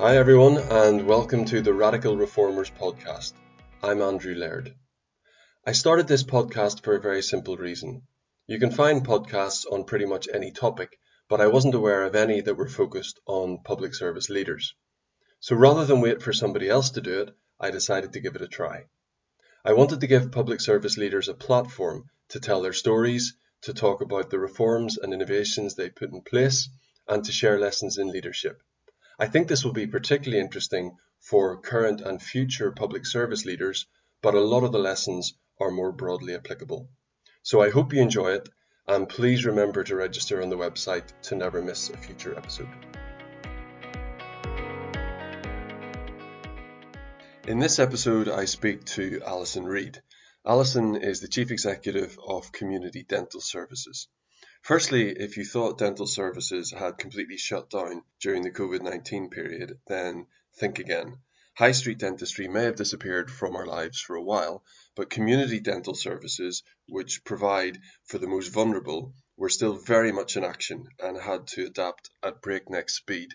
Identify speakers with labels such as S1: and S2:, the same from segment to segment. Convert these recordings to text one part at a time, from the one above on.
S1: Hi, everyone, and welcome to the Radical Reformers podcast. I'm Andrew Laird. I started this podcast for a very simple reason. You can find podcasts on pretty much any topic, but I wasn't aware of any that were focused on public service leaders. So rather than wait for somebody else to do it, I decided to give it a try. I wanted to give public service leaders a platform to tell their stories, to talk about the reforms and innovations they put in place, and to share lessons in leadership. I think this will be particularly interesting for current and future public service leaders, but a lot of the lessons are more broadly applicable. So I hope you enjoy it, and please remember to register on the website to never miss a future episode. In this episode, I speak to Alison Reid. Alison is the Chief Executive of Community Dental Services. Firstly, if you thought dental services had completely shut down during the COVID 19 period, then think again. High street dentistry may have disappeared from our lives for a while, but community dental services, which provide for the most vulnerable, were still very much in action and had to adapt at breakneck speed.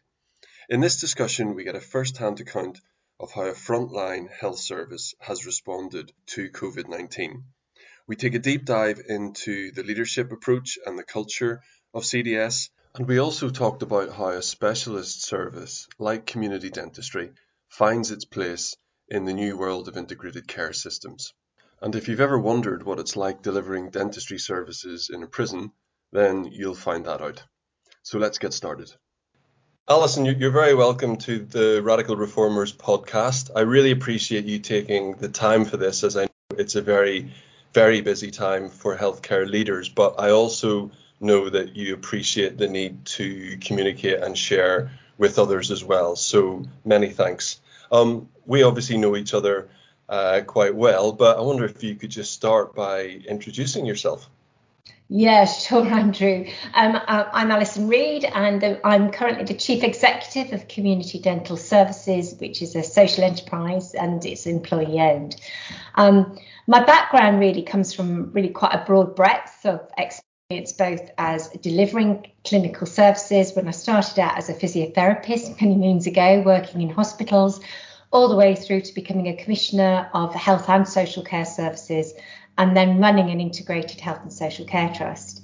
S1: In this discussion, we get a first hand account of how a frontline health service has responded to COVID 19. We take a deep dive into the leadership approach and the culture of CDS, and we also talked about how a specialist service like community dentistry finds its place in the new world of integrated care systems. And if you've ever wondered what it's like delivering dentistry services in a prison, then you'll find that out. So let's get started. Alison, you're very welcome to the Radical Reformers podcast. I really appreciate you taking the time for this, as I know it's a very very busy time for healthcare leaders, but I also know that you appreciate the need to communicate and share with others as well. So many thanks. Um, we obviously know each other uh, quite well, but I wonder if you could just start by introducing yourself.
S2: Yeah, sure, Andrew. Um, I'm Alison Reid, and uh, I'm currently the Chief Executive of Community Dental Services, which is a social enterprise and it's employee owned. Um, my background really comes from really quite a broad breadth of experience, both as delivering clinical services when I started out as a physiotherapist many moons ago, working in hospitals, all the way through to becoming a commissioner of health and social care services, and then running an integrated health and social care trust.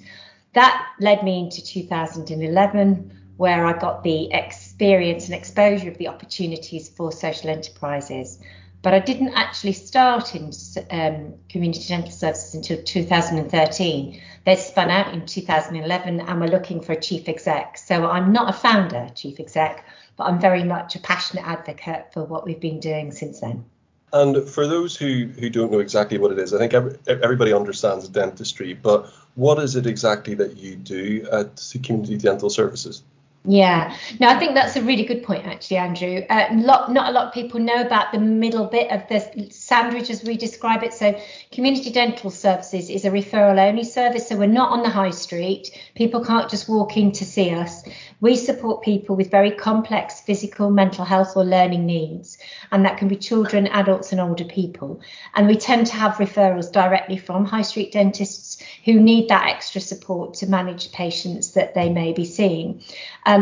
S2: That led me into 2011, where I got the experience and exposure of the opportunities for social enterprises but I didn't actually start in um, community dental services until 2013. They spun out in 2011 and we're looking for a chief exec. So I'm not a founder, chief exec, but I'm very much a passionate advocate for what we've been doing since then.
S1: And for those who, who don't know exactly what it is, I think every, everybody understands dentistry, but what is it exactly that you do at Community Dental Services?
S2: Yeah, no, I think that's a really good point, actually, Andrew. Uh, lot, not a lot of people know about the middle bit of the sandwich, as we describe it. So, community dental services is a referral only service. So, we're not on the high street. People can't just walk in to see us. We support people with very complex physical, mental health, or learning needs, and that can be children, adults, and older people. And we tend to have referrals directly from high street dentists who need that extra support to manage patients that they may be seeing.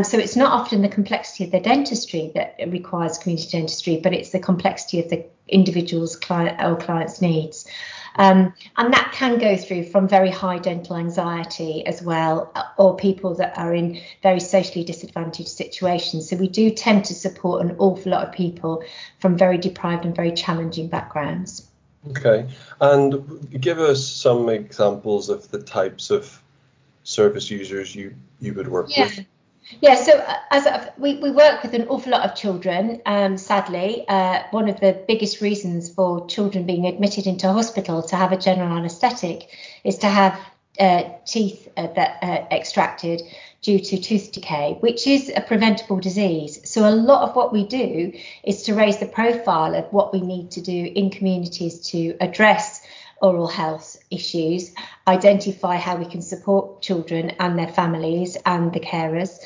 S2: So it's not often the complexity of the dentistry that requires community dentistry, but it's the complexity of the individual's client or client's needs. Um, and that can go through from very high dental anxiety as well, or people that are in very socially disadvantaged situations. So we do tend to support an awful lot of people from very deprived and very challenging backgrounds.
S1: Okay, and give us some examples of the types of service users you you would work
S2: yeah.
S1: with.
S2: Yeah, so uh, as we, we work with an awful lot of children. Um, sadly, uh, one of the biggest reasons for children being admitted into hospital to have a general anaesthetic is to have uh, teeth uh, that uh, extracted due to tooth decay, which is a preventable disease. So a lot of what we do is to raise the profile of what we need to do in communities to address oral health issues, identify how we can support children and their families and the carers,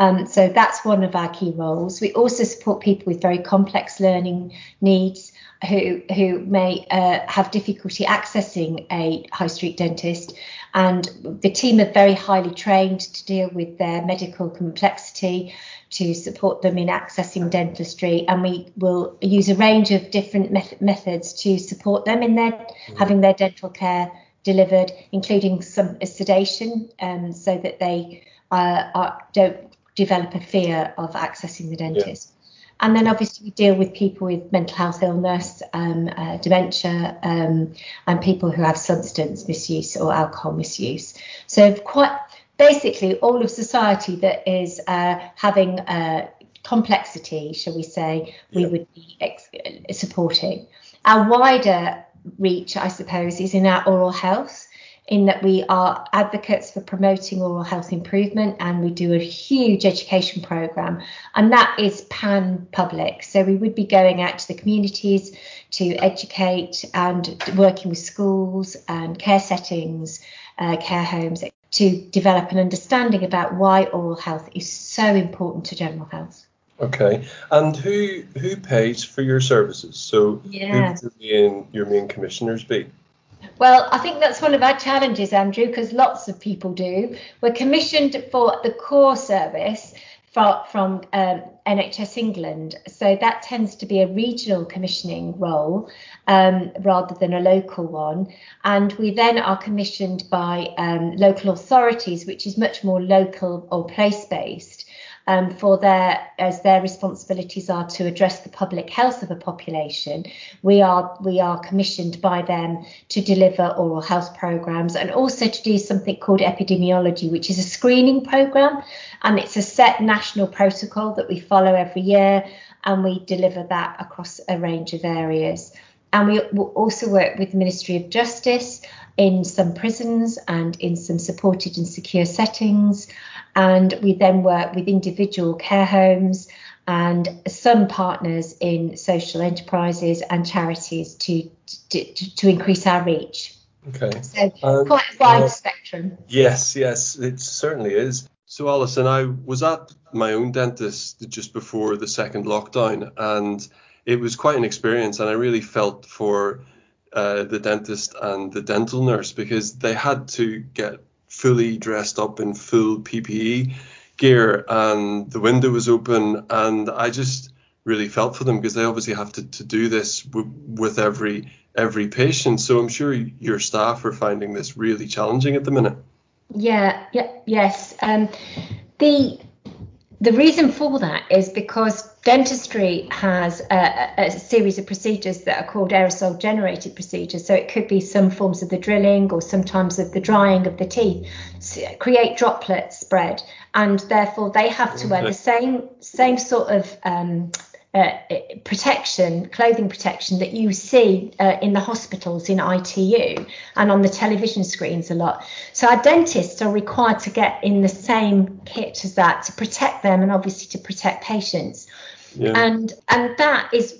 S2: Um, so that's one of our key roles. We also support people with very complex learning needs who who may uh, have difficulty accessing a high street dentist, and the team are very highly trained to deal with their medical complexity, to support them in accessing dentistry, and we will use a range of different methods to support them in their mm-hmm. having their dental care delivered, including some sedation, um, so that they uh, are, don't develop a fear of accessing the dentist. Yeah. And then obviously we deal with people with mental health illness, um, uh, dementia, um, and people who have substance misuse or alcohol misuse. So quite basically all of society that is uh, having uh, complexity, shall we say, we yeah. would be ex- supporting. Our wider reach, I suppose, is in our oral health in that we are advocates for promoting oral health improvement and we do a huge education program and that is pan public so we would be going out to the communities to educate and working with schools and care settings uh, care homes to develop an understanding about why oral health is so important to general health
S1: Okay, and who who pays for your services? So yeah. who would your main, your main commissioners be?
S2: Well, I think that's one of our challenges, Andrew, because lots of people do. We're commissioned for the core service for, from um, NHS England, so that tends to be a regional commissioning role um, rather than a local one. And we then are commissioned by um, local authorities, which is much more local or place based um, for their as their responsibilities are to address the public health of a population. We are we are commissioned by them to deliver oral health programs and also to do something called epidemiology, which is a screening program, and it's a set national protocol that we follow every year, and we deliver that across a range of areas. And we also work with the Ministry of Justice in some prisons and in some supported and secure settings. And we then work with individual care homes and some partners in social enterprises and charities to, to, to increase our reach.
S1: Okay.
S2: So um, quite a wide uh, spectrum.
S1: Yes, yes, it certainly is. So Alison, I was at my own dentist just before the second lockdown, and it was quite an experience. And I really felt for uh, the dentist and the dental nurse because they had to get fully dressed up in full PPE gear and the window was open and I just really felt for them because they obviously have to, to do this w- with every every patient so I'm sure your staff are finding this really challenging at the minute
S2: yeah yeah yes um the the reason for that is because dentistry has a, a, series of procedures that are called aerosol generated procedures. So it could be some forms of the drilling or sometimes of the drying of the teeth, create droplet spread, and therefore they have to wear the same same sort of um, uh, protection, clothing protection that you see uh, in the hospitals in ITU and on the television screens a lot. So our dentists are required to get in the same kit as that to protect them and obviously to protect patients. Yeah. And and that is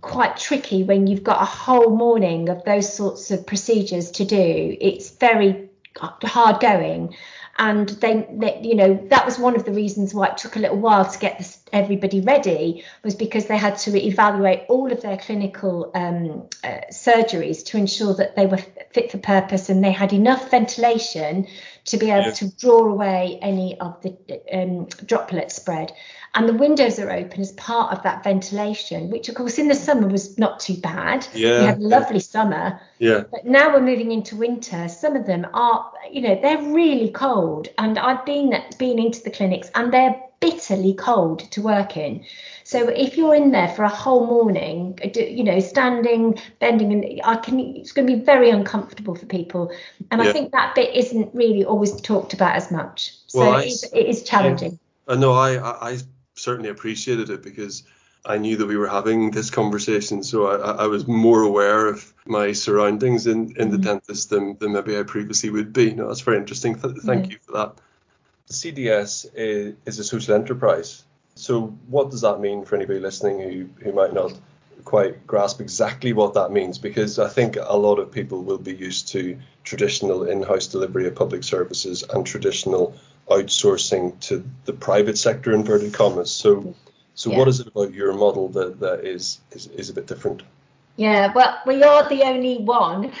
S2: quite tricky when you've got a whole morning of those sorts of procedures to do. It's very hard going and they, they, you know that was one of the reasons why it took a little while to get this, everybody ready was because they had to evaluate all of their clinical um, uh, surgeries to ensure that they were fit for purpose and they had enough ventilation to be able yeah. to draw away any of the um, droplet spread and the windows are open as part of that ventilation, which of course in the summer was not too bad.
S1: Yeah.
S2: We had a lovely summer.
S1: Yeah.
S2: But now we're moving into winter. Some of them are, you know, they're really cold. And I've been been into the clinics and they're bitterly cold to work in. So if you're in there for a whole morning, uh, you know, standing, bending, and I can, it's going to be very uncomfortable for people. And yeah. I think that bit isn't really always talked about as much. So well, it, is, it is challenging.
S1: Uh, I know I, I certainly appreciated it because I knew that we were having this conversation, so I, I was more aware of my surroundings in, in the mm-hmm. dentist than, than maybe I previously would be. No, that's very interesting. Th- thank you for that. CDS is, is, a social enterprise. So, what does that mean for anybody listening who, who might not quite grasp exactly what that means? Because I think a lot of people will be used to traditional in house delivery of public services and traditional outsourcing to the private sector, inverted commas. So, so
S2: Yeah.
S1: what is it about your model that, that is, is, is a bit different?
S2: Yeah, well, we are the only one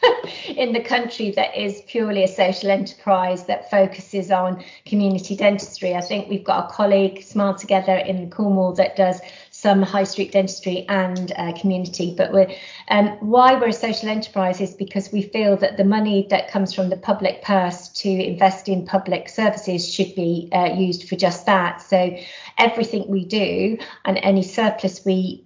S2: in the country that is purely a social enterprise that focuses on community dentistry. I think we've got a colleague, Smile Together, in Cornwall that does some high street dentistry and uh, community. But we're um, why we're a social enterprise is because we feel that the money that comes from the public purse to invest in public services should be uh, used for just that. So everything we do and any surplus we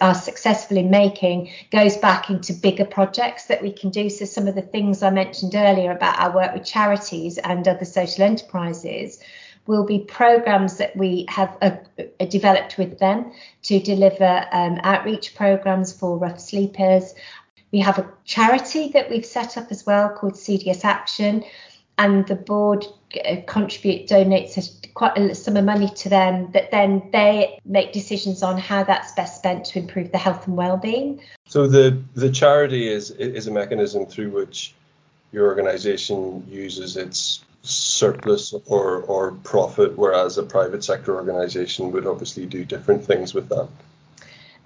S2: are successful in making goes back into bigger projects that we can do. So some of the things I mentioned earlier about our work with charities and other social enterprises will be programs that we have uh, uh, developed with them to deliver um, outreach programs for rough sleepers. We have a charity that we've set up as well called CDS Action, and the board uh, contribute donates a, quite a sum of money to them that then they make decisions on how that's best spent to improve the health and well-being.
S1: So the the charity is is a mechanism through which your organisation uses its surplus or, or profit, whereas a private sector organisation would obviously do different things with that.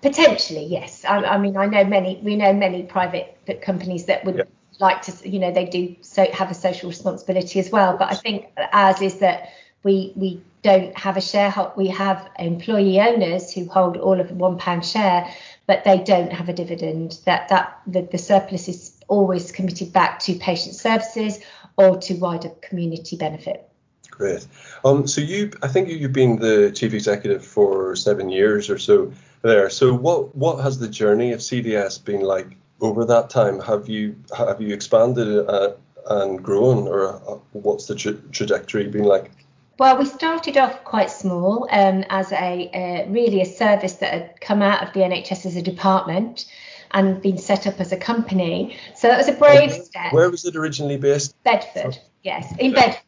S2: Potentially, yes. I, I, mean, I know many. We know many private companies that would like to, you know, they do so have a social responsibility as well. But I think ours is that we we don't have a shareholder. We have employee owners who hold all of the one pound share, but they don't have a dividend. That that the, the surplus is always committed back to patient services or to wider community benefit.
S1: Great. Um, so you, I think you've been the chief executive for seven years or so there. So what what has the journey of CDS been like over that time? Have you have you expanded uh, and grown, or uh, what's the tra- trajectory been like?
S2: Well, we started off quite small um, as a uh, really a service that had come out of the NHS as a department and been set up as a company. So that was a brave
S1: where,
S2: step.
S1: Where was it originally based?
S2: Bedford, yes, in Bedford.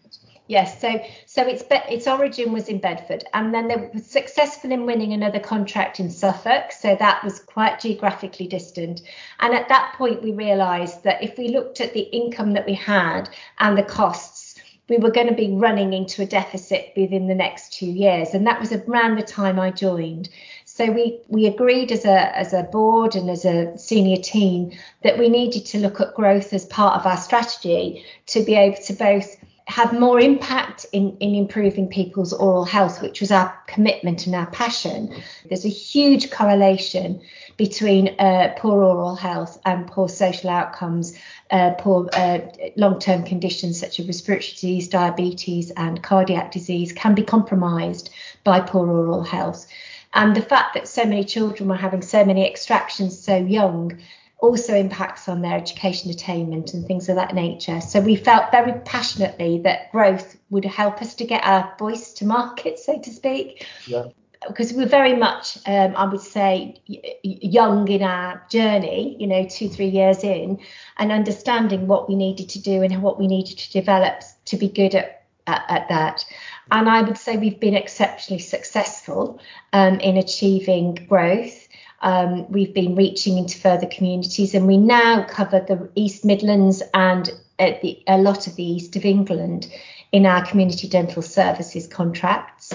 S2: Yes, so so its its origin was in Bedford, and then they were successful in winning another contract in Suffolk. So that was quite geographically distant. And at that point, we realised that if we looked at the income that we had and the costs, we were going to be running into a deficit within the next two years. And that was around the time I joined. So we we agreed as a as a board and as a senior team that we needed to look at growth as part of our strategy to be able to both have more impact in, in improving people's oral health, which was our commitment and our passion. There's a huge correlation between uh, poor oral health and poor social outcomes, uh, poor uh, long term conditions such as respiratory disease, diabetes, and cardiac disease can be compromised by poor oral health. And the fact that so many children were having so many extractions so young also impacts on their education attainment and things of that nature. So we felt very passionately that growth would help us to get our voice to market, so to speak.
S1: Yeah.
S2: Because we're very much, um, I would say, young in our journey, you know, two, three years in, and understanding what we needed to do and what we needed to develop to be good at, at, at that. And I would say we've been exceptionally successful um, in achieving growth um, we've been reaching into further communities, and we now cover the East Midlands and uh, the, a lot of the East of England in our community dental services contracts.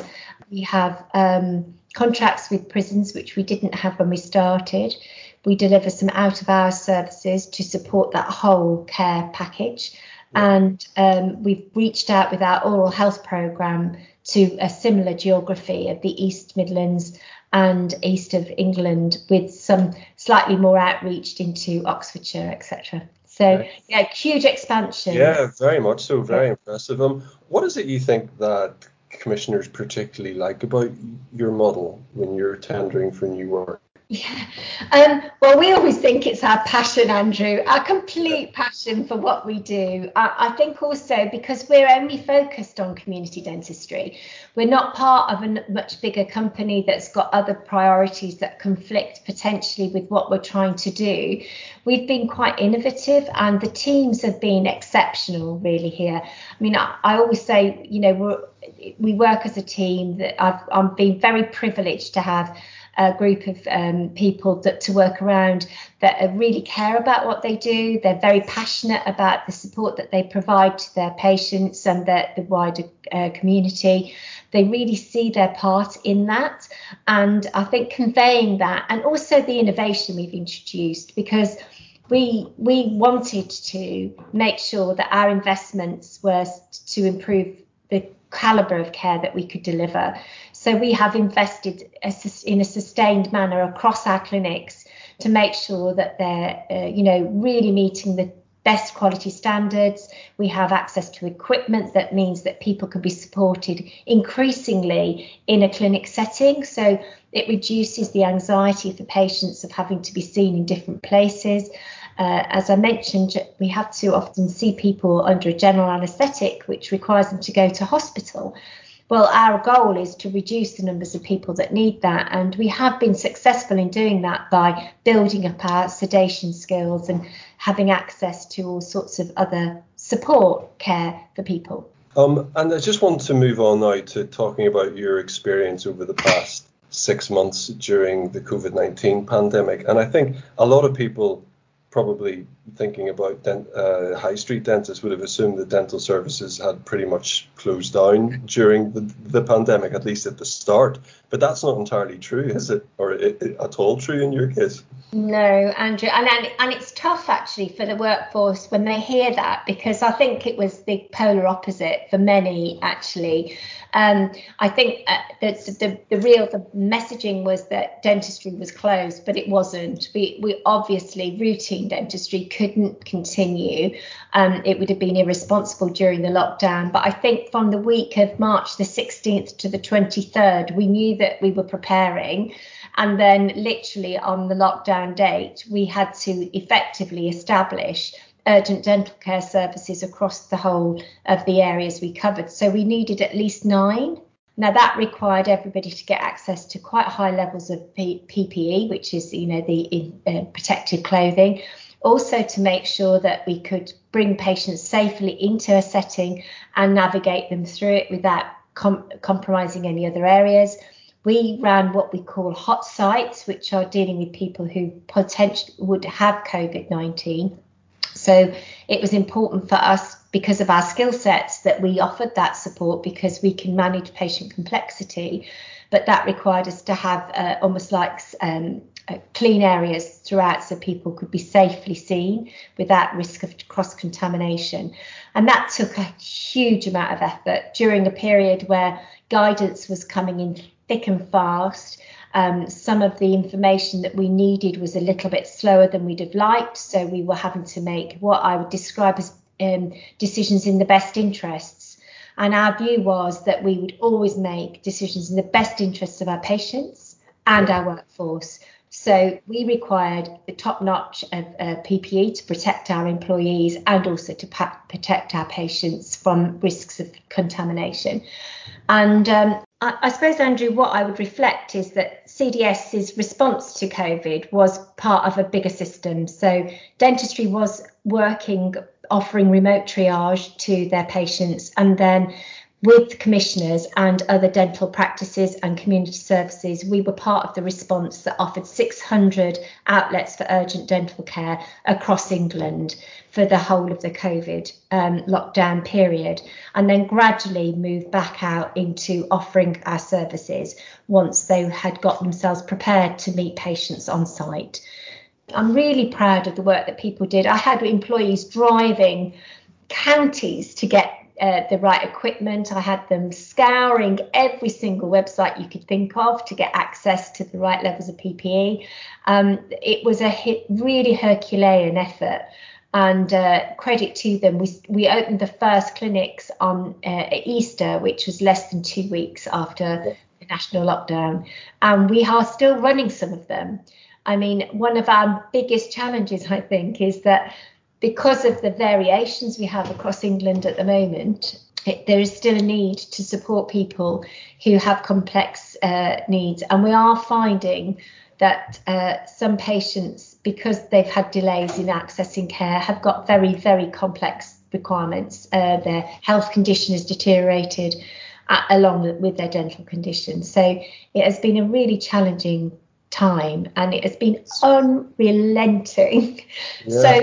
S2: We have um, contracts with prisons, which we didn't have when we started. We deliver some out of hours services to support that whole care package. And um, we've reached out with our oral health programme to a similar geography of the East Midlands and east of England with some slightly more outreach into Oxfordshire, etc. So yeah, huge expansion.
S1: Yeah, very much so. Very yeah. impressive. Um, what is it you think that commissioners particularly like about your model when you're tendering for new work?
S2: Yeah. Um, well, we always think it's our passion, Andrew, our complete passion for what we do. I, I, think also because we're only focused on community dentistry, we're not part of a much bigger company that's got other priorities that conflict potentially with what we're trying to do. We've been quite innovative and the teams have been exceptional, really, here. I mean, I, I always say, you know, we're, we work as a team that I've, I've been very privileged to have a group of um, people that to work around that really care about what they do. They're very passionate about the support that they provide to their patients and the, wider uh, community. They really see their part in that. And I think conveying that and also the innovation we've introduced because we we wanted to make sure that our investments were to improve the caliber of care that we could deliver. So we have invested in a sustained manner across our clinics to make sure that they're, uh, you know, really meeting the best quality standards. We have access to equipment that means that people can be supported increasingly in a clinic setting. So it reduces the anxiety for patients of having to be seen in different places. Uh, as I mentioned, we have to often see people under a general anaesthetic, which requires them to go to hospital. Well, our goal is to reduce the numbers of people that need that, and we have been successful in doing that by building up our sedation skills and having access to all sorts of other support care for people.
S1: Um, and I just want to move on now to talking about your experience over the past six months during the COVID 19 pandemic. And I think a lot of people probably thinking about dent, uh, high street dentists would have assumed that dental services had pretty much closed down during the, the pandemic, at least at the start. But that's not entirely true, is it? Or it, it, at all true in your case?
S2: No, Andrew, and, and and it's tough actually for the workforce when they hear that because I think it was the polar opposite for many actually. Um, I think uh, the, the, the real the messaging was that dentistry was closed, but it wasn't. We we obviously routine dentistry couldn't continue. Um, it would have been irresponsible during the lockdown. But I think from the week of March the 16th to the 23rd, we knew that we were preparing. And then, literally on the lockdown date, we had to effectively establish urgent dental care services across the whole of the areas we covered. So we needed at least nine. Now that required everybody to get access to quite high levels of P- PPE, which is you know the uh, protective clothing. Also to make sure that we could bring patients safely into a setting and navigate them through it without com- compromising any other areas. We ran what we call hot sites, which are dealing with people who potentially would have COVID 19 so it was important for us because of our skill sets that we offered that support because we can manage patient complexity. But that required us to have uh, almost like um, uh, clean areas throughout so people could be safely seen without risk of cross contamination. And that took a huge amount of effort during a period where guidance was coming in thick and fast um, some of the information that we needed was a little bit slower than we'd have liked, so we were having to make what I would describe as um, decisions in the best interests. And our view was that we would always make decisions in the best interests of our patients and our workforce. So we required the top notch of uh, PPE to protect our employees and also to pa- protect our patients from risks of contamination. And um, I, suppose, Andrew, what I would reflect is that CDS's response to COVID was part of a bigger system. So dentistry was working, offering remote triage to their patients, and then with commissioners and other dental practices and community services, we were part of the response that offered 600 outlets for urgent dental care across England for the whole of the COVID um, lockdown period, and then gradually moved back out into offering our services once they had got themselves prepared to meet patients on site. I'm really proud of the work that people did. I had employees driving counties to get uh, the right equipment. I had them scouring every single website you could think of to get access to the right levels of PPE. Um, it was a really Herculean effort. And uh, credit to them, we, we opened the first clinics on uh, Easter, which was less than two weeks after the national lockdown. And we are still running some of them. I mean, one of our biggest challenges, I think, is that because of the variations we have across England at the moment, it, there is still a need to support people who have complex uh, needs. And we are finding that uh, some patients, because they've had delays in accessing care, have got very, very complex requirements. Uh, their health condition has deteriorated uh, along with their dental condition. So it has been a really challenging time and it has been unrelenting. Yeah. So,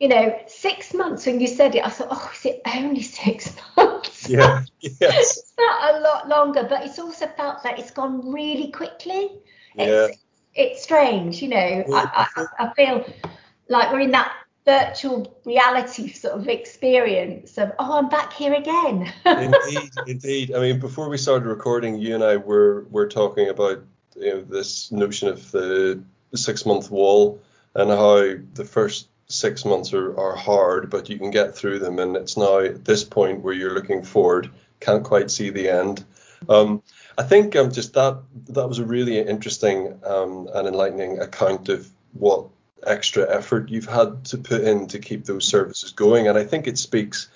S2: you know, six months when you said it, I thought, oh, is it only six months?
S1: Yeah, yes.
S2: it's not a lot longer, but it's also felt that it's gone really quickly.
S1: Yeah.
S2: It's, it's strange, you know. I, I, I feel like we're in that virtual reality sort of experience of oh i'm back here again
S1: indeed indeed i mean before we started recording you and i were were talking about you know this notion of the six month wall and how the first six months are, are hard but you can get through them and it's now at this point where you're looking forward can't quite see the end um, I think um, just that that was a really interesting um, and enlightening account of what extra effort you've had to put in to keep those services going. And I think it speaks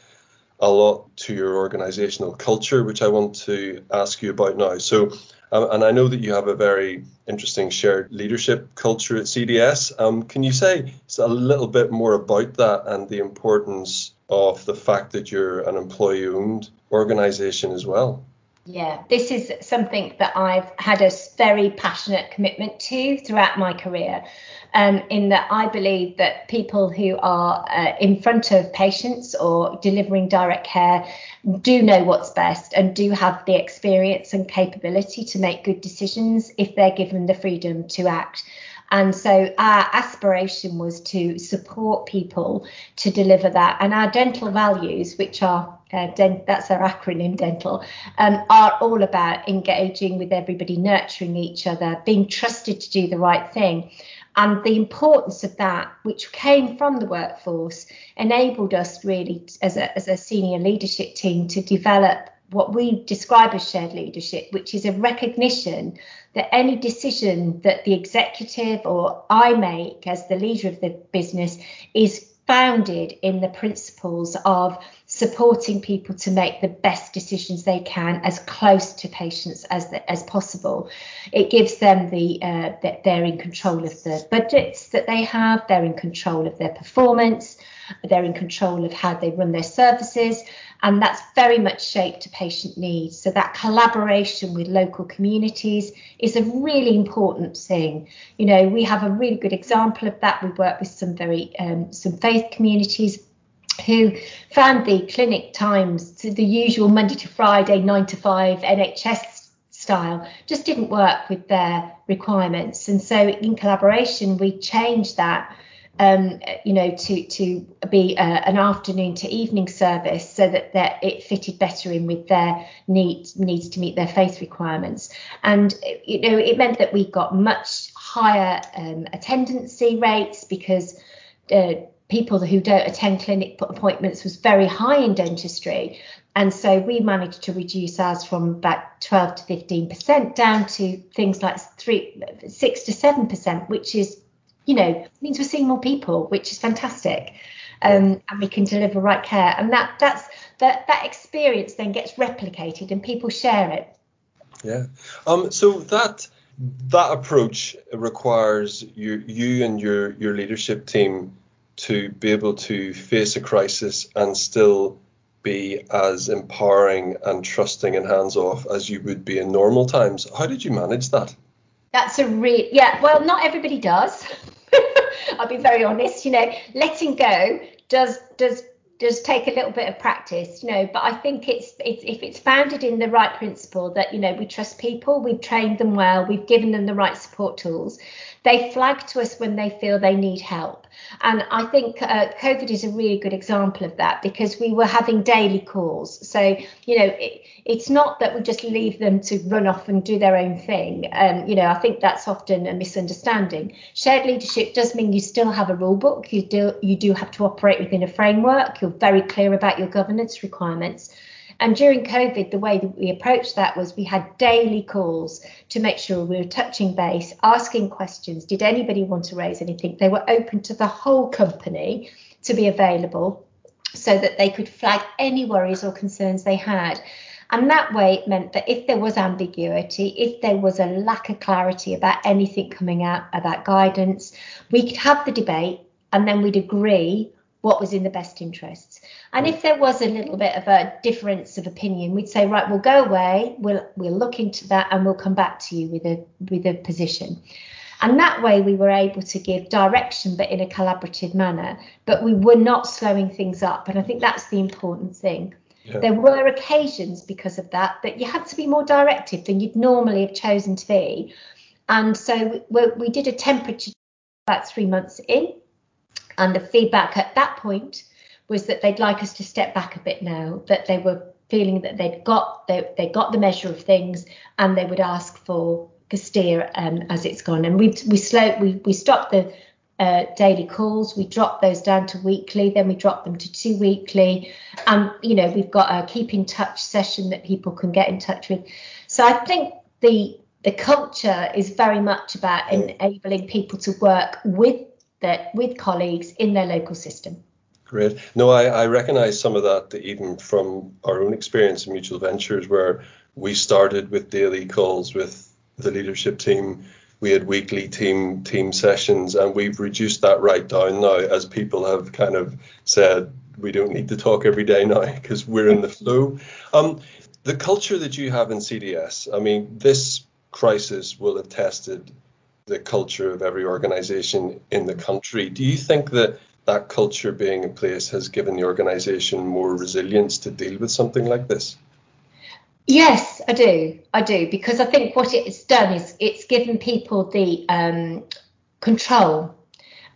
S1: a lot to your organizational culture, which I want to ask you about now. So, um, and I know that you have a very interesting shared leadership culture at CDS. Um, can you say a little bit more about that and the importance of the fact that you're an employee owned organization as well?
S2: Yeah, this is something that I've had a very passionate commitment to throughout my career. Um, in that I believe that people who are uh, in front of patients or delivering direct care do know what's best and do have the experience and capability to make good decisions if they're given the freedom to act. And so our aspiration was to support people to deliver that. And our dental values, which are uh, dent, that's our acronym dental, um, are all about engaging with everybody, nurturing each other, being trusted to do the right thing. And the importance of that, which came from the workforce, enabled us really as a, as a senior leadership team to develop what we describe as shared leadership, which is a recognition that any decision that the executive or I make as the leader of the business is founded in the principles of supporting people to make the best decisions they can as close to patients as the, as possible. It gives them the uh, that they're in control of the budgets that they have, they're in control of their performance, they're in control of how they run their services, and that's very much shaped to patient needs. So that collaboration with local communities is a really important thing. You know, we have a really good example of that. We work with some very um, some faith communities who found the clinic times the usual Monday to Friday, nine to five NHS style just didn't work with their requirements. And so in collaboration, we changed that um, you know, to to be uh, an afternoon to evening service so that that it fitted better in with their needs needs to meet their faith requirements. And you know, it meant that we got much higher um, attendancy rates because uh, people who don't attend clinic appointments was very high in dentistry. And so we managed to reduce ours from about 12 to 15% down to things like three, six to seven percent, which is you know, means we're seeing more people, which is fantastic. Um, and we can deliver right care. And that that's that that experience then gets replicated and people share it.
S1: Yeah. Um. So that that approach requires you you and your your leadership team to be able to face a crisis and still be as empowering and trusting and hands off as you would be in normal times. How did you manage that?
S2: That's a real yeah. Well, not everybody does. I'll be very honest. You know, letting go does does does take a little bit of practice, you know, but I think it's it's if it's founded in the right principle that you know we trust people, we've trained them well, we've given them the right support tools, they flag to us when they feel they need help. And I think uh, COVID is a really good example of that because we were having daily calls. So, you know, it, it's not that we just leave them to run off and do their own thing. Um, you know, I think that's often a misunderstanding. Shared leadership does mean you still have a rule book. You do you do have to operate within a framework. You're very clear about your governance requirements. And during COVID, the way that we approached that was we had daily calls to make sure we were touching base, asking questions. Did anybody want to raise anything? They were open to the whole company to be available so that they could flag any worries or concerns they had. And that way it meant that if there was ambiguity, if there was a lack of clarity about anything coming out about guidance, we could have the debate and then we'd agree what was in the best interests. And if there was a little bit of a difference of opinion, we'd say, right, we'll go away, we'll we'll look into that, and we'll come back to you with a with a position. And that way we were able to give direction, but in a collaborative manner. But we were not slowing things up. And I think that's the important thing. Yeah. There were occasions because of that that you had to be more directive than you'd normally have chosen to be. And so we, we did a temperature about three months in. And the feedback at that point was that they'd like us to step back a bit now, that they were feeling that they'd got they, they got the measure of things and they would ask for steer um, as it's gone. And we we slow we we stopped the uh, daily calls. We dropped those down to weekly. Then we dropped them to two weekly. And you know we've got a keep in touch session that people can get in touch with. So I think the the culture is very much about enabling people to work with their with colleagues in their local system.
S1: Great. No, I, I recognize some of that even from our own experience in mutual ventures where we started with daily calls with the leadership team. We had weekly team team sessions, and we've reduced that right down now as people have kind of said we don't need to talk every day now because we're in the flow. Um, the culture that you have in CDS, I mean, this crisis will have tested the culture of every organization in the country. Do you think that that culture being in place has given the organization more resilience to deal with something like this?
S2: Yes, I do. I do because I think what it's done is it's given people the um, control.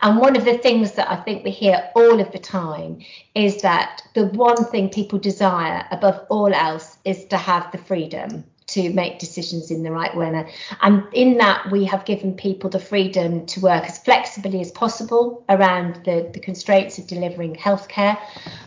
S2: And one of the things that I think we hear all of the time is that the one thing people desire above all else is to have the freedom to make decisions in the right way. And in that, we have given people the freedom to work as flexibly as possible around the, the constraints of delivering healthcare.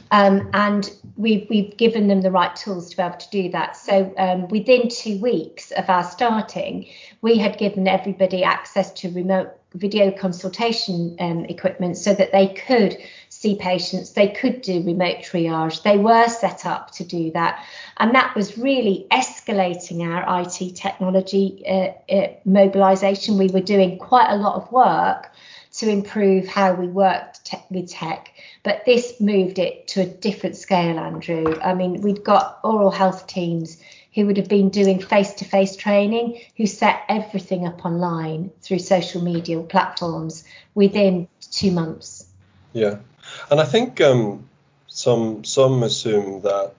S2: Um, and we've, we've given them the right tools to be able to do that. So um, within two weeks of our starting, we had given everybody access to remote video consultation um, equipment so that they could see patients, they could do remote triage. They were set up to do that. And that was really escalating our IT technology uh, uh, mobilization. We were doing quite a lot of work to improve how we worked te- with tech. But this moved it to a different scale, Andrew. I mean, we'd got oral health teams who would have been doing face to face training, who set everything up online through social media platforms within two months.
S1: Yeah. And I think um, some some assume that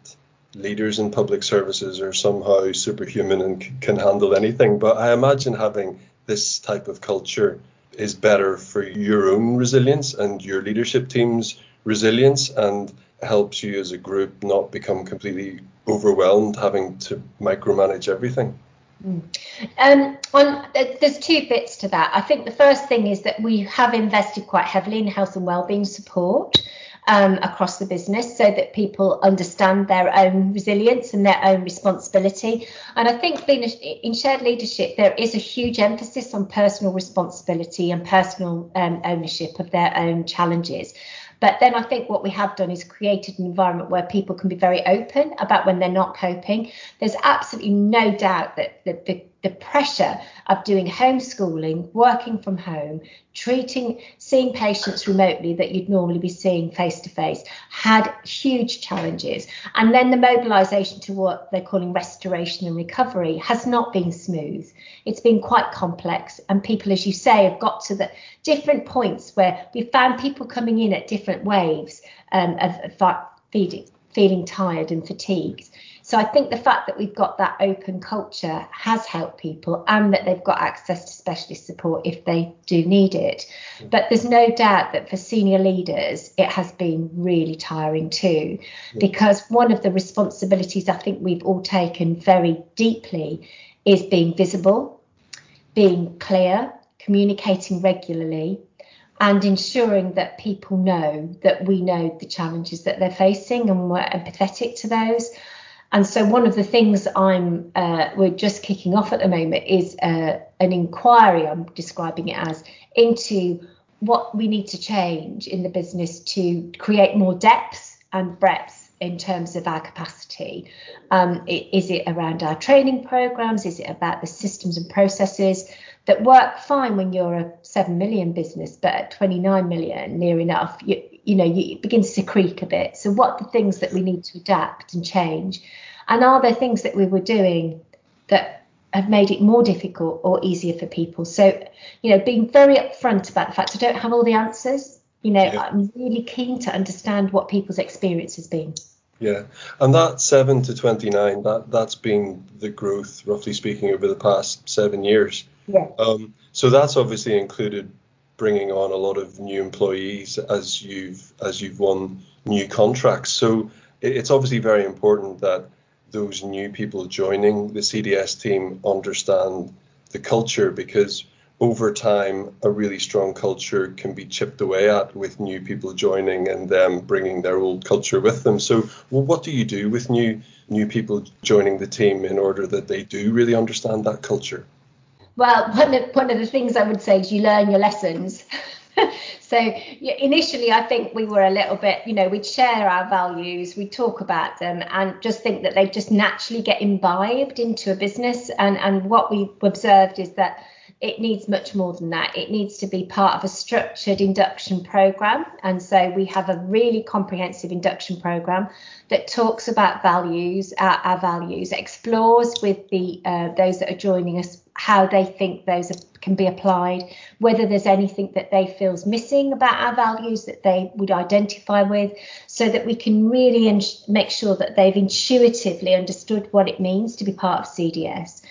S1: leaders in public services are somehow superhuman and c- can handle anything. But I imagine having this type of culture is better for your own resilience and your leadership team's resilience and helps you as a group not become completely overwhelmed having to micromanage everything.
S2: Mm. Um, on, there's two bits to that. I think the first thing is that we have invested quite heavily in health and wellbeing support um, across the business so that people understand their own resilience and their own responsibility. And I think in shared leadership, there is a huge emphasis on personal responsibility and personal um, ownership of their own challenges. But then I think what we have done is created an environment where people can be very open about when they're not coping. There's absolutely no doubt that the, the the pressure of doing homeschooling, working from home, treating, seeing patients remotely that you'd normally be seeing face to face had huge challenges. And then the mobilisation to what they're calling restoration and recovery has not been smooth. It's been quite complex. And people, as you say, have got to the different points where we found people coming in at different waves um, of, of feeding, feeling tired and fatigued. So I think the fact that we've got that open culture has helped people and that they've got access to specialist support if they do need it. But there's no doubt that for senior leaders, it has been really tiring too, because one of the responsibilities I think we've all taken very deeply is being visible, being clear, communicating regularly, and ensuring that people know that we know the challenges that they're facing and we're empathetic to those. And so one of the things I'm uh, we're just kicking off at the moment is uh, an inquiry. I'm describing it as into what we need to change in the business to create more depth and breadth in terms of our capacity. Um, is it around our training programs? Is it about the systems and processes that work fine when you're a 7 million business, but at 29 million, near enough, you, you know, you, it begins to creak a bit. So, what are the things that we need to adapt and change? And are there things that we were doing that have made it more difficult or easier for people? So, you know, being very upfront about the fact I don't have all the answers. You know, yeah. I'm really keen to understand what people's experience has been.
S1: Yeah, and that seven to twenty nine, that that's been the growth, roughly speaking, over the past seven years.
S2: Yeah.
S1: Um, so that's obviously included bringing on a lot of new employees as you've as you've won new contracts. So it's obviously very important that those new people joining the CDS team understand the culture because over time, a really strong culture can be chipped away at with new people joining and them bringing their old culture with them. So, well, what do you do with new new people joining the team in order that they do really understand that culture?
S2: Well, one of, one of the things I would say is you learn your lessons. so initially, I think we were a little bit, you know, we'd share our values, we'd talk about them, and just think that they just naturally get imbibed into a business. And and what we observed is that it needs much more than that. It needs to be part of a structured induction program. And so we have a really comprehensive induction program that talks about values, our, our values, explores with the uh, those that are joining us how they think those are, can be applied, whether there's anything that they feels missing about our values that they would identify with, so that we can really ins- make sure that they've intuitively understood what it means to be part of CDS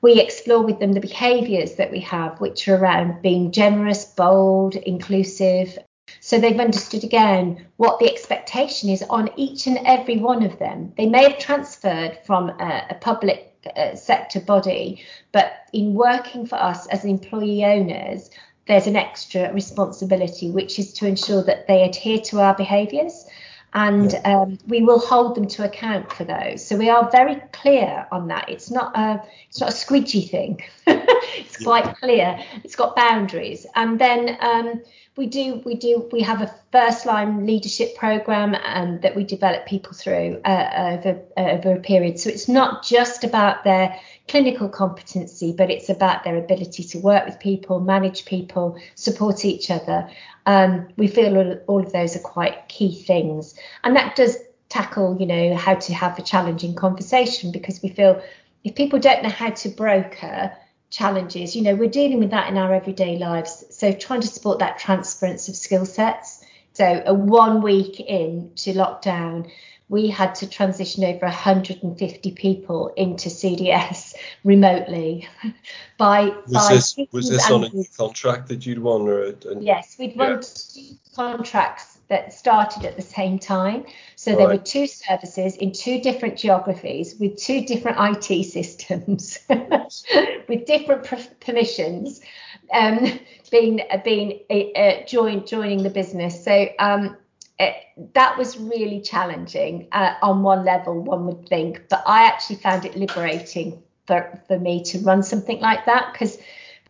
S2: we explore with them the behaviours that we have, which are around being generous, bold, inclusive. So they've understood again what the expectation is on each and every one of them. They may have transferred from a, a public uh, sector body, but in working for us as employee owners, there's an extra responsibility, which is to ensure that they adhere to our behaviours and um, we will hold them to account for those. So we are very clear on that. It's not a it's not a squidgy thing. it's quite clear. It's got boundaries. And then um, we do we do we have a first line leadership program um, that we develop people through uh, over over a period. So it's not just about their clinical competency, but it's about their ability to work with people, manage people, support each other. Um, we feel all, all of those are quite key things, and that does tackle, you know, how to have a challenging conversation because we feel if people don't know how to broker challenges, you know, we're dealing with that in our everyday lives. So trying to support that transference of skill sets. So a one week in to lockdown, we had to transition over 150 people into CDS remotely by
S1: was by this was this on a contract that you'd won or
S2: yes we'd won yeah. two contracts that started at the same time so right. there were two services in two different geographies with two different IT systems with different permissions um, being being uh, join, joining the business so um, it, that was really challenging uh, on one level, one would think. But I actually found it liberating for, for me to run something like that because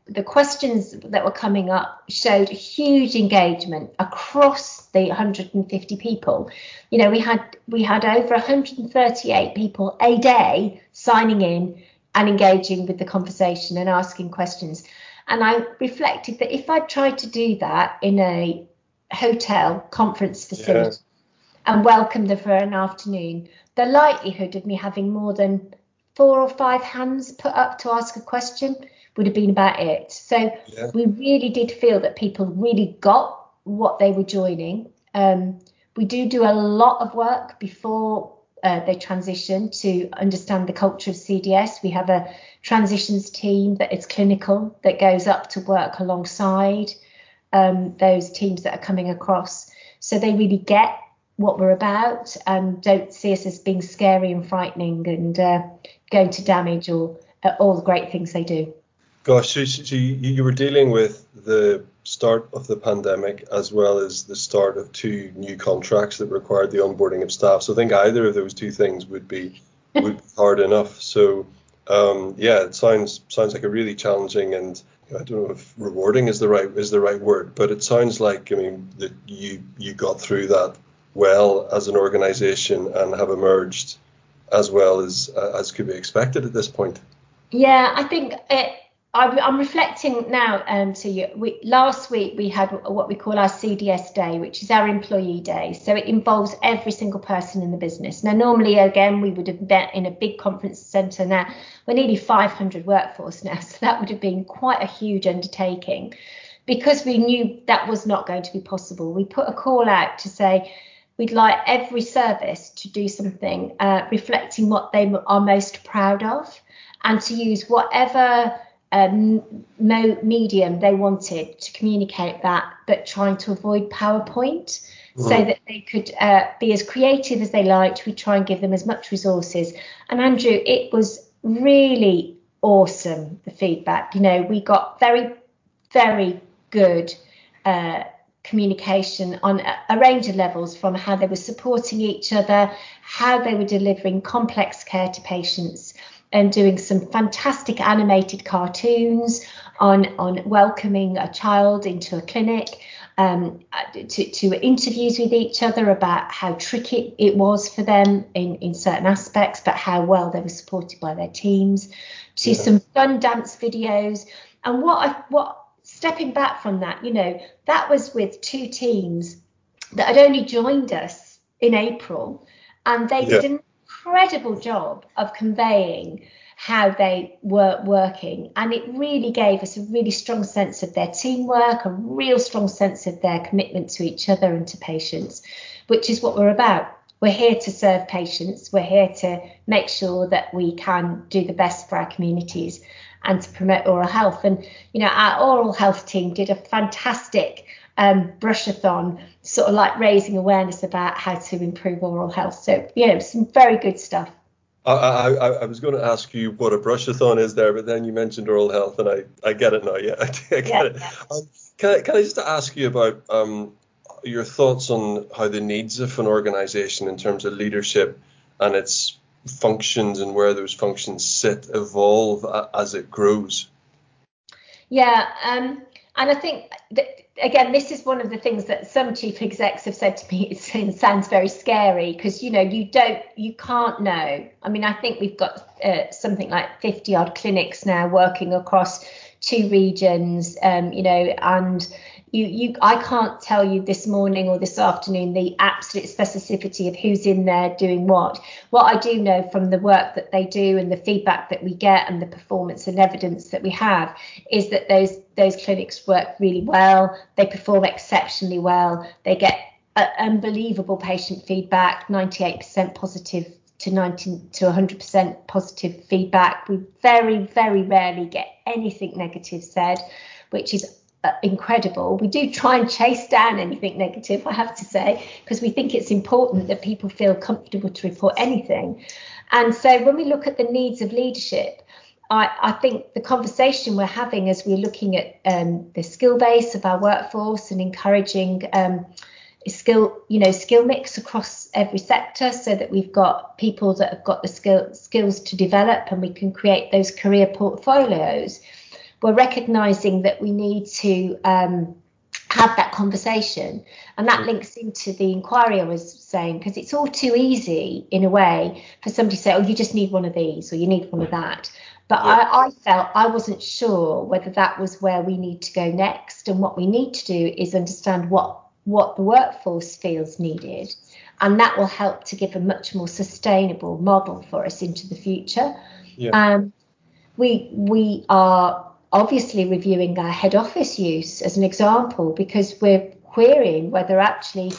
S2: the questions that were coming up showed huge engagement across the 150 people. You know, we had we had over 138 people a day signing in and engaging with the conversation and asking questions. And I reflected that if I tried to do that in a hotel conference facility yeah. and welcome them for an afternoon, the likelihood of me having more than four or five hands put up to ask a question would have been about it. So yeah. we really did feel that people really got what they were joining. Um, we do do a lot of work before uh, they transition to understand the culture of CDS. We have a transitions team that is clinical that goes up to work alongside um, those teams that are coming across so they really get what we're about and don't see us as being scary and frightening and uh, going to damage or uh, all the great things they do.
S1: Gosh, so, so you, you were dealing with the start of the pandemic as well as the start of two new contracts that required the onboarding of staff. So I think either of those two things would be would be hard enough. So um, yeah, it sounds sounds like a really challenging and I don't know if rewarding is the right is the right word, but it sounds like I mean that you you got through that well as an organisation and have emerged as well as as could be expected at this point?
S2: Yeah, I think it, I'm, reflecting now um, to you. We, last week we had what we call our CDS day, which is our employee day. So it involves every single person in the business. Now, normally, again, we would have met in a big conference centre. Now we're nearly 500 workforce now, so that would have been quite a huge undertaking. Because we knew that was not going to be possible, we put a call out to say we'd like every service to do something uh, reflecting what they are most proud of and to use whatever um, medium they wanted to communicate that, but trying to avoid PowerPoint mm-hmm. so that they could uh, be as creative as they liked. We try and give them as much resources. And Andrew, it was really awesome, the feedback. You know, we got very, very good. Uh, communication on a, a, range of levels from how they were supporting each other, how they were delivering complex care to patients, and doing some fantastic animated cartoons on on welcoming a child into a clinic. Um, to, to interviews with each other about how tricky it was for them in, in certain aspects, but how well they were supported by their teams, to yeah. some fun dance videos. And what I what stepping back from that, you know, that was with two teams that had only joined us in April, and they yeah. did an incredible job of conveying how they were working. And it really gave us a really strong sense of their teamwork, a real strong sense of their commitment to each other and to patients, which is what we're about. We're here to serve patients. We're here to make sure that we can do the best for our communities and to promote oral health. And, you know, our oral health team did a fantastic um, brushathon, sort of like raising awareness about how to improve oral health. So, you know, some very good stuff.
S1: I, I, I was going to ask you what a brushathon is there, but then you mentioned oral health, and I, I get it now. Yeah, I, get yeah, it. Yeah. Um, can, I, can I just ask you about um, your thoughts on how the needs of an organization in terms of leadership and its functions and where those functions sit evolve as it grows?
S2: Yeah, um, and I think that again, this is one of the things that some chief execs have said to me. It sounds very scary because you know you don't, you can't know. I mean, I think we've got uh, something like 50 odd clinics now working across two regions, um, you know, and you you I can't tell you this morning or this afternoon the absolute specificity of who's in there doing what. What I do know from the work that they do and the feedback that we get and the performance and evidence that we have is that those those clinics work really well. They perform exceptionally well. They get unbelievable patient feedback, 98% positive to 90 to 100% positive feedback. We very very rarely get anything negative said, which is incredible. We do try and chase down anything negative, I have to say, because we think it's important that people feel comfortable to report anything. And so when we look at the needs of leadership, I, I think the conversation we're having as we're looking at um, the skill base of our workforce and encouraging um, skill, you know, skill mix across every sector, so that we've got people that have got the skill, skills to develop, and we can create those career portfolios we're recognizing that we need to um, have that conversation. And that mm. links into the inquiry I was saying, because it's all too easy in a way for somebody to say, oh, you just need one of these or you need one of that. But yeah. I, I, felt I wasn't sure whether that was where we need to go next. And what we need to do is understand what, what the workforce feels needed. And that will help to give a much more sustainable model for us into the future. Yeah. Um, we we are obviously reviewing our head office use as an example because we're querying whether actually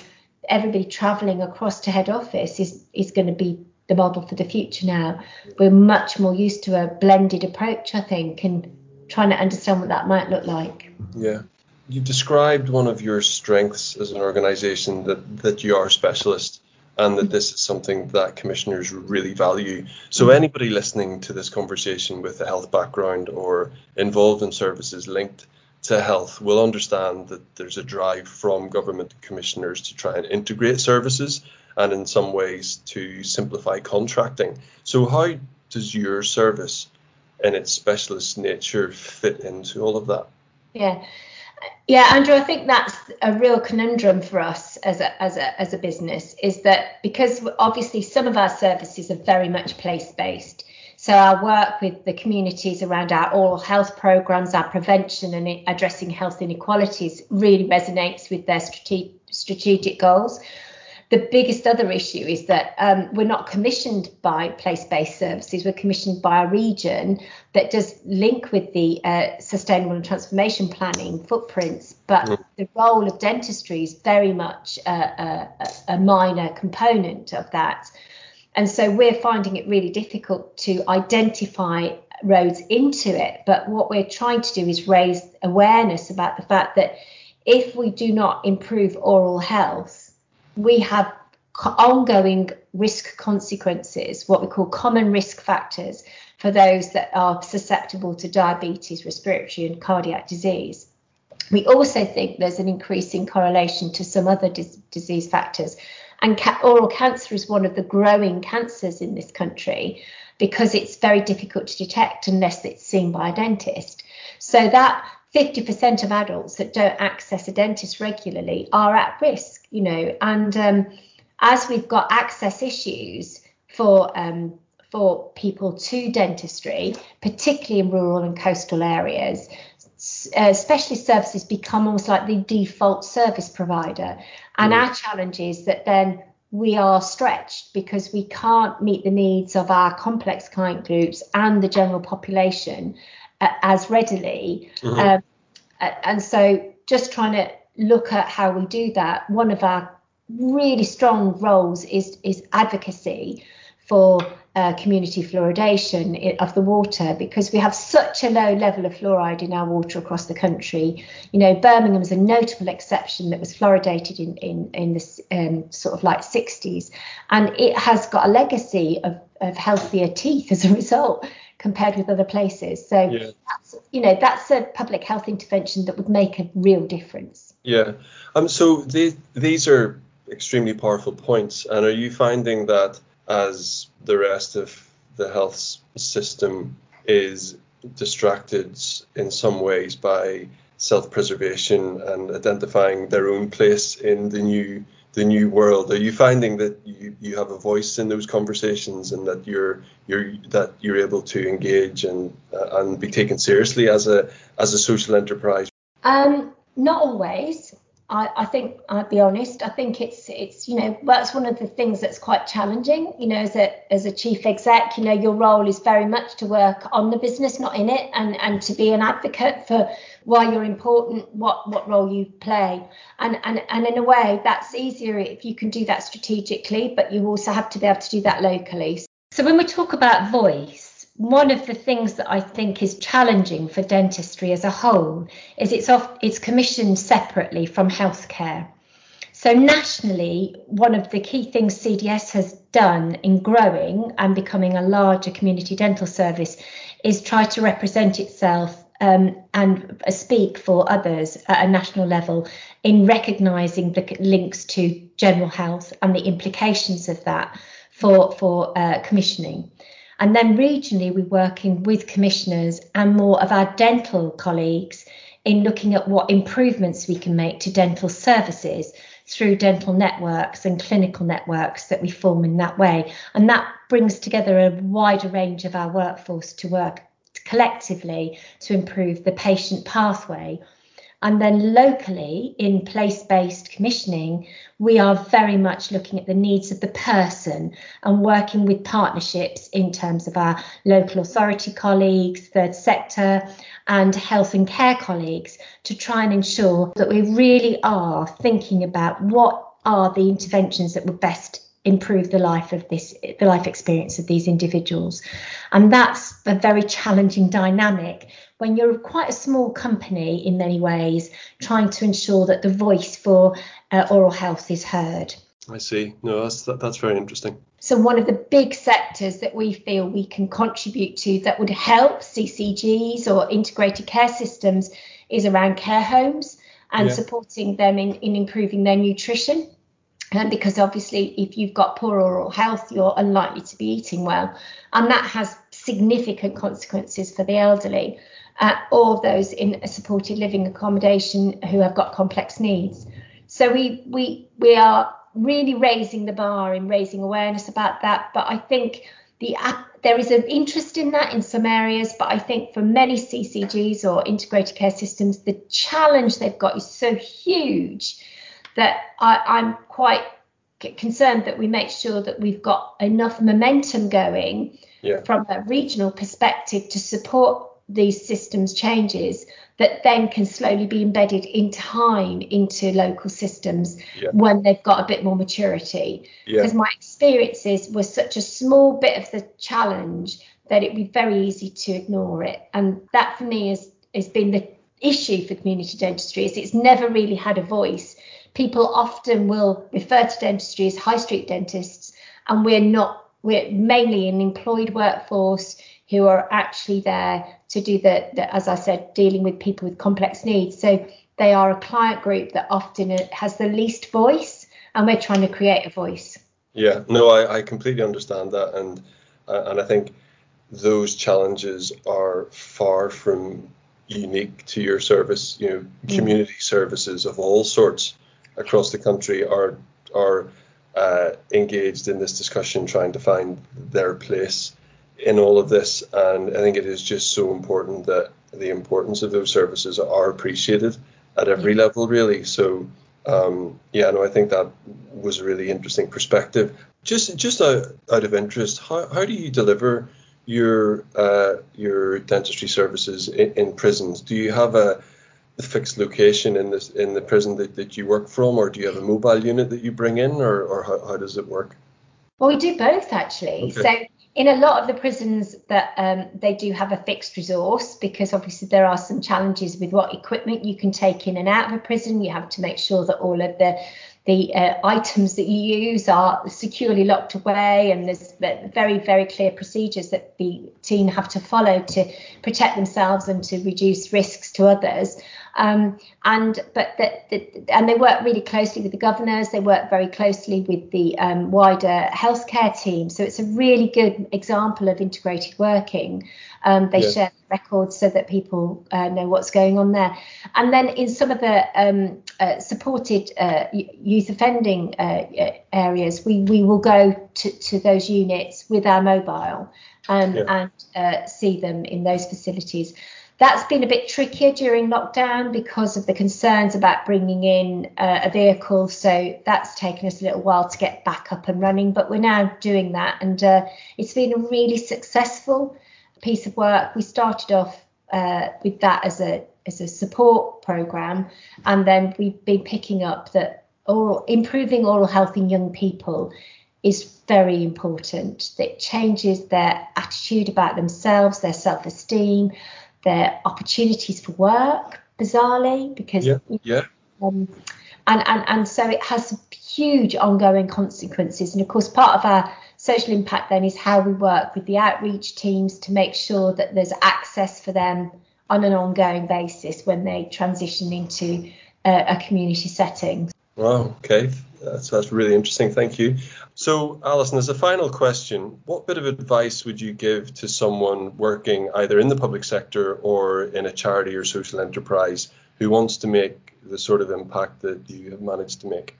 S2: everybody travelling across to head office is is going to be the model for the future now. We're much more used to a blended approach, I think, and trying to understand what that might look like.
S1: Yeah. You've described one of your strengths as an organisation that, that you are a specialist and that this is something that commissioners really value. So, mm. anybody listening to this conversation with a health background or involved in services linked to health will understand that there's a drive from government commissioners to try and integrate services and, in some ways, to simplify contracting. So, how does your service, in its specialist nature, fit into all of that?
S2: Yeah. Yeah, Andrew, I think that's a real conundrum for us as a, as a, as a business is that because obviously some of our services are very much place based. So our work with the communities around our oral health programs, our prevention and addressing health inequalities really resonates with their strategic, strategic goals. The biggest other issue is that um, we're not commissioned by place-based services. We're commissioned by a region that does link with the uh, sustainable and transformation planning footprints, but mm. the role of dentistry is very much a, a, a minor component of that. And so we're finding it really difficult to identify roads into it. But what we're trying to do is raise awareness about the fact that if we do not improve oral health, we have ongoing risk consequences, what we call common risk factors for those that are susceptible to diabetes, respiratory, and cardiac disease. We also think there's an increasing correlation to some other dis- disease factors. And ca- oral cancer is one of the growing cancers in this country because it's very difficult to detect unless it's seen by a dentist. So that 50% of adults that don't access a dentist regularly are at risk, you know, and um, as we've got access issues for um, for people to dentistry, particularly in rural and coastal areas, uh, specialist services become almost like the default service provider. And mm. our challenge is that then we are stretched because we can't meet the needs of our complex client groups and the general population as readily. Mm-hmm. Um, and so just trying to look at how we do that. One of our really strong roles is is advocacy for uh, community fluoridation of the water because we have such a low level of fluoride in our water across the country. You know, Birmingham is a notable exception that was fluoridated in in in the um, sort of like 60s, and it has got a legacy of of healthier teeth as a result compared with other places. So yeah. that's you know that's a public health intervention that would make a real difference.
S1: Yeah. Um. So these these are extremely powerful points. And are you finding that as the rest of the health system is distracted in some ways by self-preservation and identifying their own place in the new the new world. Are you finding that you, you have a voice in those conversations and that you're you're that you're able to engage and uh, and be taken seriously as a as a social enterprise?
S2: Um, not always. I, I, think I'll be honest. I think it's it's you know that's one of the things that's quite challenging. You know, as a as a chief exec, you know your role is very much to work on the business, not in it, and and to be an advocate for why you're important, what what role you play, and and and in a way that's easier if you can do that strategically, but you also have to be able to do that locally. So when we talk about voice one of the things that I think is challenging for dentistry as a whole is it's off, it's commissioned separately from healthcare. So nationally, one of the key things CDS has done in growing and becoming a larger community dental service is try to represent itself um, and speak for others at a national level in recognising the links to general health and the implications of that for for uh, commissioning. And then regionally, we're working with commissioners and more of our dental colleagues in looking at what improvements we can make to dental services through dental networks and clinical networks that we form in that way. And that brings together a wider range of our workforce to work collectively to improve the patient pathway and then locally, in place based commissioning, we are very much looking at the needs of the person and working with partnerships in terms of our local authority colleagues, third sector, and health and care colleagues to try and ensure that we really are thinking about what are the interventions that would best improve the life of this the life experience of these individuals. And that's a very challenging dynamic when you're quite a small company in many ways trying to ensure that the voice for uh, oral health is heard.
S1: I see. No that's that, that's very interesting.
S2: So one of the big sectors that we feel we can contribute to that would help ccgs or integrated care systems is around care homes and yeah. supporting them in, in improving their nutrition. Um, because obviously if you've got poor oral health you're unlikely to be eating well. And that has significant consequences for the elderly uh, or those in a supported living accommodation who have got complex needs. So we we we are really raising the bar in raising awareness about that. But I think the there is an interest in that in some areas, but I think for many CCGs or integrated care systems, the challenge they've got is so huge that I, I'm quite concerned that we make sure that we've got enough momentum going yeah. from a regional perspective to support these systems changes that then can slowly be embedded in time into local systems yeah. when they've got a bit more maturity. Yeah. Because my experiences were such a small bit of the challenge that it'd be very easy to ignore it. And that for me has, has been the issue for community dentistry is it's never really had a voice. People often will refer to dentistry as high street dentists, and we're not, we're mainly an employed workforce who are actually there to do the, the, as I said, dealing with people with complex needs. So they are a client group that often has the least voice, and we're trying to create a voice.
S1: Yeah, no, I, I completely understand that, and uh, and I think those challenges are far from unique to your service. You know, mm. community mm. services of all sorts across the country are are uh, engaged in this discussion, trying to find their place in all of this. And I think it is just so important that the importance of those services are appreciated at every level, really. So, um, yeah, no, I think that was a really interesting perspective. Just, just out, out of interest, how, how do you deliver your uh, your dentistry services in, in, prisons? Do you have a, a, fixed location in this in the prison that, that you work from, or do you have a mobile unit that you bring in, or, or how, how does it work?
S2: Well, we do both actually. Okay. So in a lot of the prisons that um, they do have a fixed resource because obviously there are some challenges with what equipment you can take in and out of a prison. You have to make sure that all of the the uh, items that you use are securely locked away and there's very very clear procedures that the team have to follow to protect themselves and to reduce risks to others um, and but that, and they work really closely with the governors. They work very closely with the um, wider healthcare team. So it's a really good example of integrated working. Um, they yeah. share records so that people uh, know what's going on there. And then in some of the um, uh, supported uh, youth offending uh, areas, we we will go to, to those units with our mobile um, yeah. and uh, see them in those facilities. That's been a bit trickier during lockdown because of the concerns about bringing in uh, a vehicle. So that's taken us a little while to get back up and running, but we're now doing that. And uh, it's been a really successful piece of work. We started off uh, with that as a as a support program, and then we've been picking up that oral improving oral health in young people is very important. That changes their attitude about themselves, their self-esteem, their opportunities for work, bizarrely, because
S1: yeah, yeah.
S2: Um, and, and and so it has huge ongoing consequences. And of course, part of our social impact then is how we work with the outreach teams to make sure that there's access for them on an ongoing basis when they transition into a, a community setting.
S1: Wow. Okay. That's, that's really interesting. Thank you. So, Alison, as a final question, what bit of advice would you give to someone working either in the public sector or in a charity or social enterprise who wants to make the sort of impact that you have managed to make?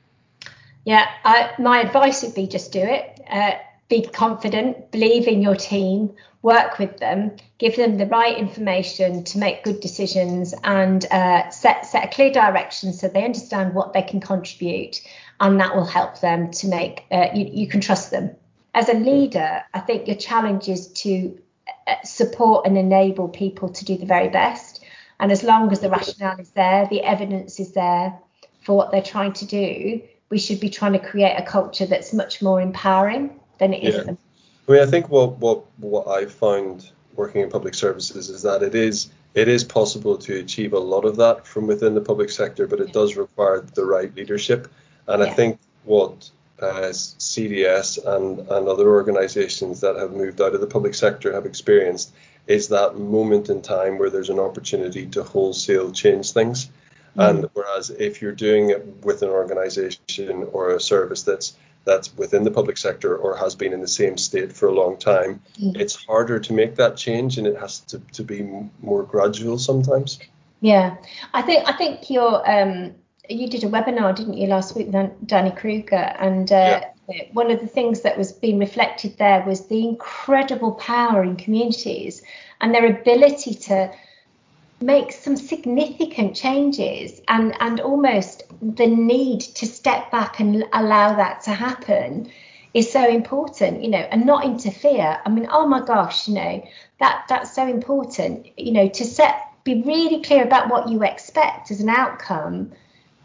S2: Yeah, I, my advice would be just do it. Uh, be confident, believe in your team, work with them, give them the right information to make good decisions, and uh, set set a clear direction so they understand what they can contribute, and that will help them to make. Uh, you, you can trust them. As a leader, I think your challenge is to uh, support and enable people to do the very best, and as long as the rationale is there, the evidence is there for what they're trying to do, we should be trying to create a culture that's much more empowering than it is. Yeah.
S1: I mean, I think what what what I found working in public services is that it is it is possible to achieve a lot of that from within the public sector, but it does require the right leadership. And yeah. I think what uh, CDS and, and other organisations that have moved out of the public sector have experienced is that moment in time where there's an opportunity to wholesale change things. Mm. And whereas if you're doing it with an organisation or a service that's that's within the public sector or has been in the same state for a long time, mm. it's harder to make that change and it has to, to be more gradual sometimes.
S2: Yeah, I think I think you're um, you did a webinar, didn't you, last week with Danny Kruger, and uh, yeah. one of the things that was being reflected there was the incredible power in communities and their ability to make some significant changes and and almost the need to step back and allow that to happen is so important you know and not interfere i mean oh my gosh you know that that's so important you know to set be really clear about what you expect as an outcome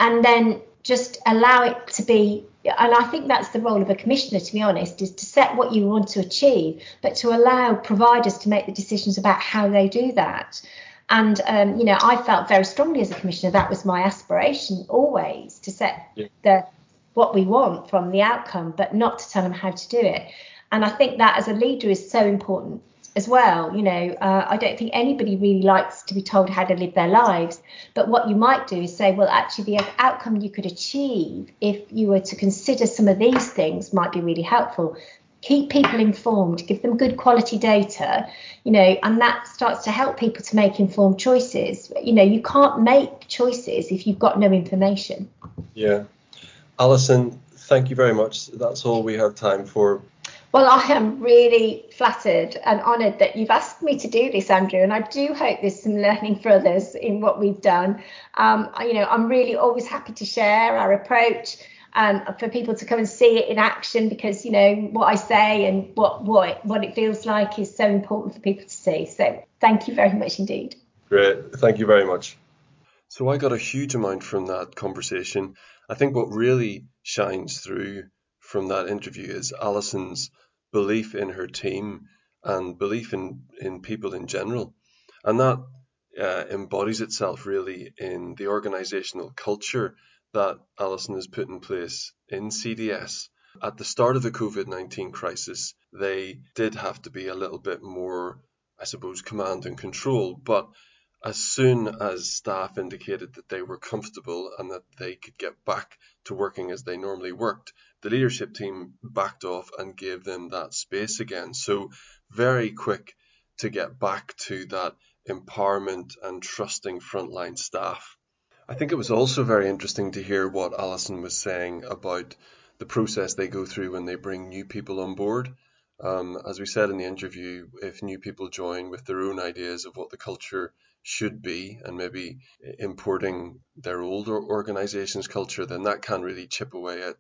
S2: and then just allow it to be and I think that's the role of a commissioner, to be honest, is to set what you want to achieve, but to allow providers to make the decisions about how they do that. And um, you know, I felt very strongly as a commissioner that was my aspiration always to set yeah. the what we want from the outcome, but not to tell them how to do it. And I think that as a leader is so important as well. You know, uh, I don't think anybody really likes to be told how to live their lives. But what you might do is say, well, actually, the outcome you could achieve if you were to consider some of these things might be really helpful. Keep people informed, give them good quality data, you know, and that starts to help people to make informed choices. You know, you can't make choices if you've got no information.
S1: Yeah. Alison, thank you very much. That's all we have time for.
S2: Well, I am really flattered and honoured that you've asked me to do this, Andrew, and I do hope there's some learning for others in what we've done. Um, you know, I'm really always happy to share our approach um, for people to come and see it in action because you know what I say and what what what it feels like is so important for people to see. So thank you very much indeed.
S1: Great, thank you very much. So I got a huge amount from that conversation. I think what really shines through from that interview is Alison's belief in her team and belief in, in people in general. And that uh, embodies itself really in the organizational culture that Alison has put in place in CDS. At the start of the COVID 19 crisis, they did have to be a little bit more, I suppose, command and control. But as soon as staff indicated that they were comfortable and that they could get back to working as they normally worked, the leadership team backed off and gave them that space again. So, very quick to get back to that empowerment and trusting frontline staff. I think it was also very interesting to hear what Alison was saying about the process they go through when they bring new people on board. Um, as we said in the interview, if new people join with their own ideas of what the culture should be and maybe importing their older organization's culture, then that can really chip away at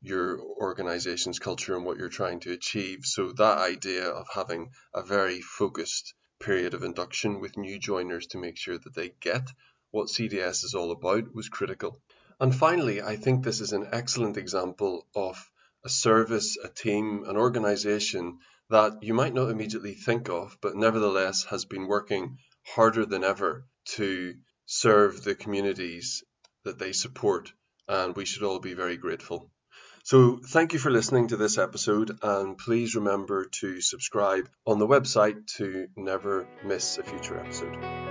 S1: your organization's culture and what you're trying to achieve. So that idea of having a very focused period of induction with new joiners to make sure that they get what CDS is all about was critical. And finally, I think this is an excellent example of a service, a team, an organization that you might not immediately think of, but nevertheless has been working harder than ever to serve the communities that they support, and we should all be very grateful. So, thank you for listening to this episode, and please remember to subscribe on the website to never miss a future episode.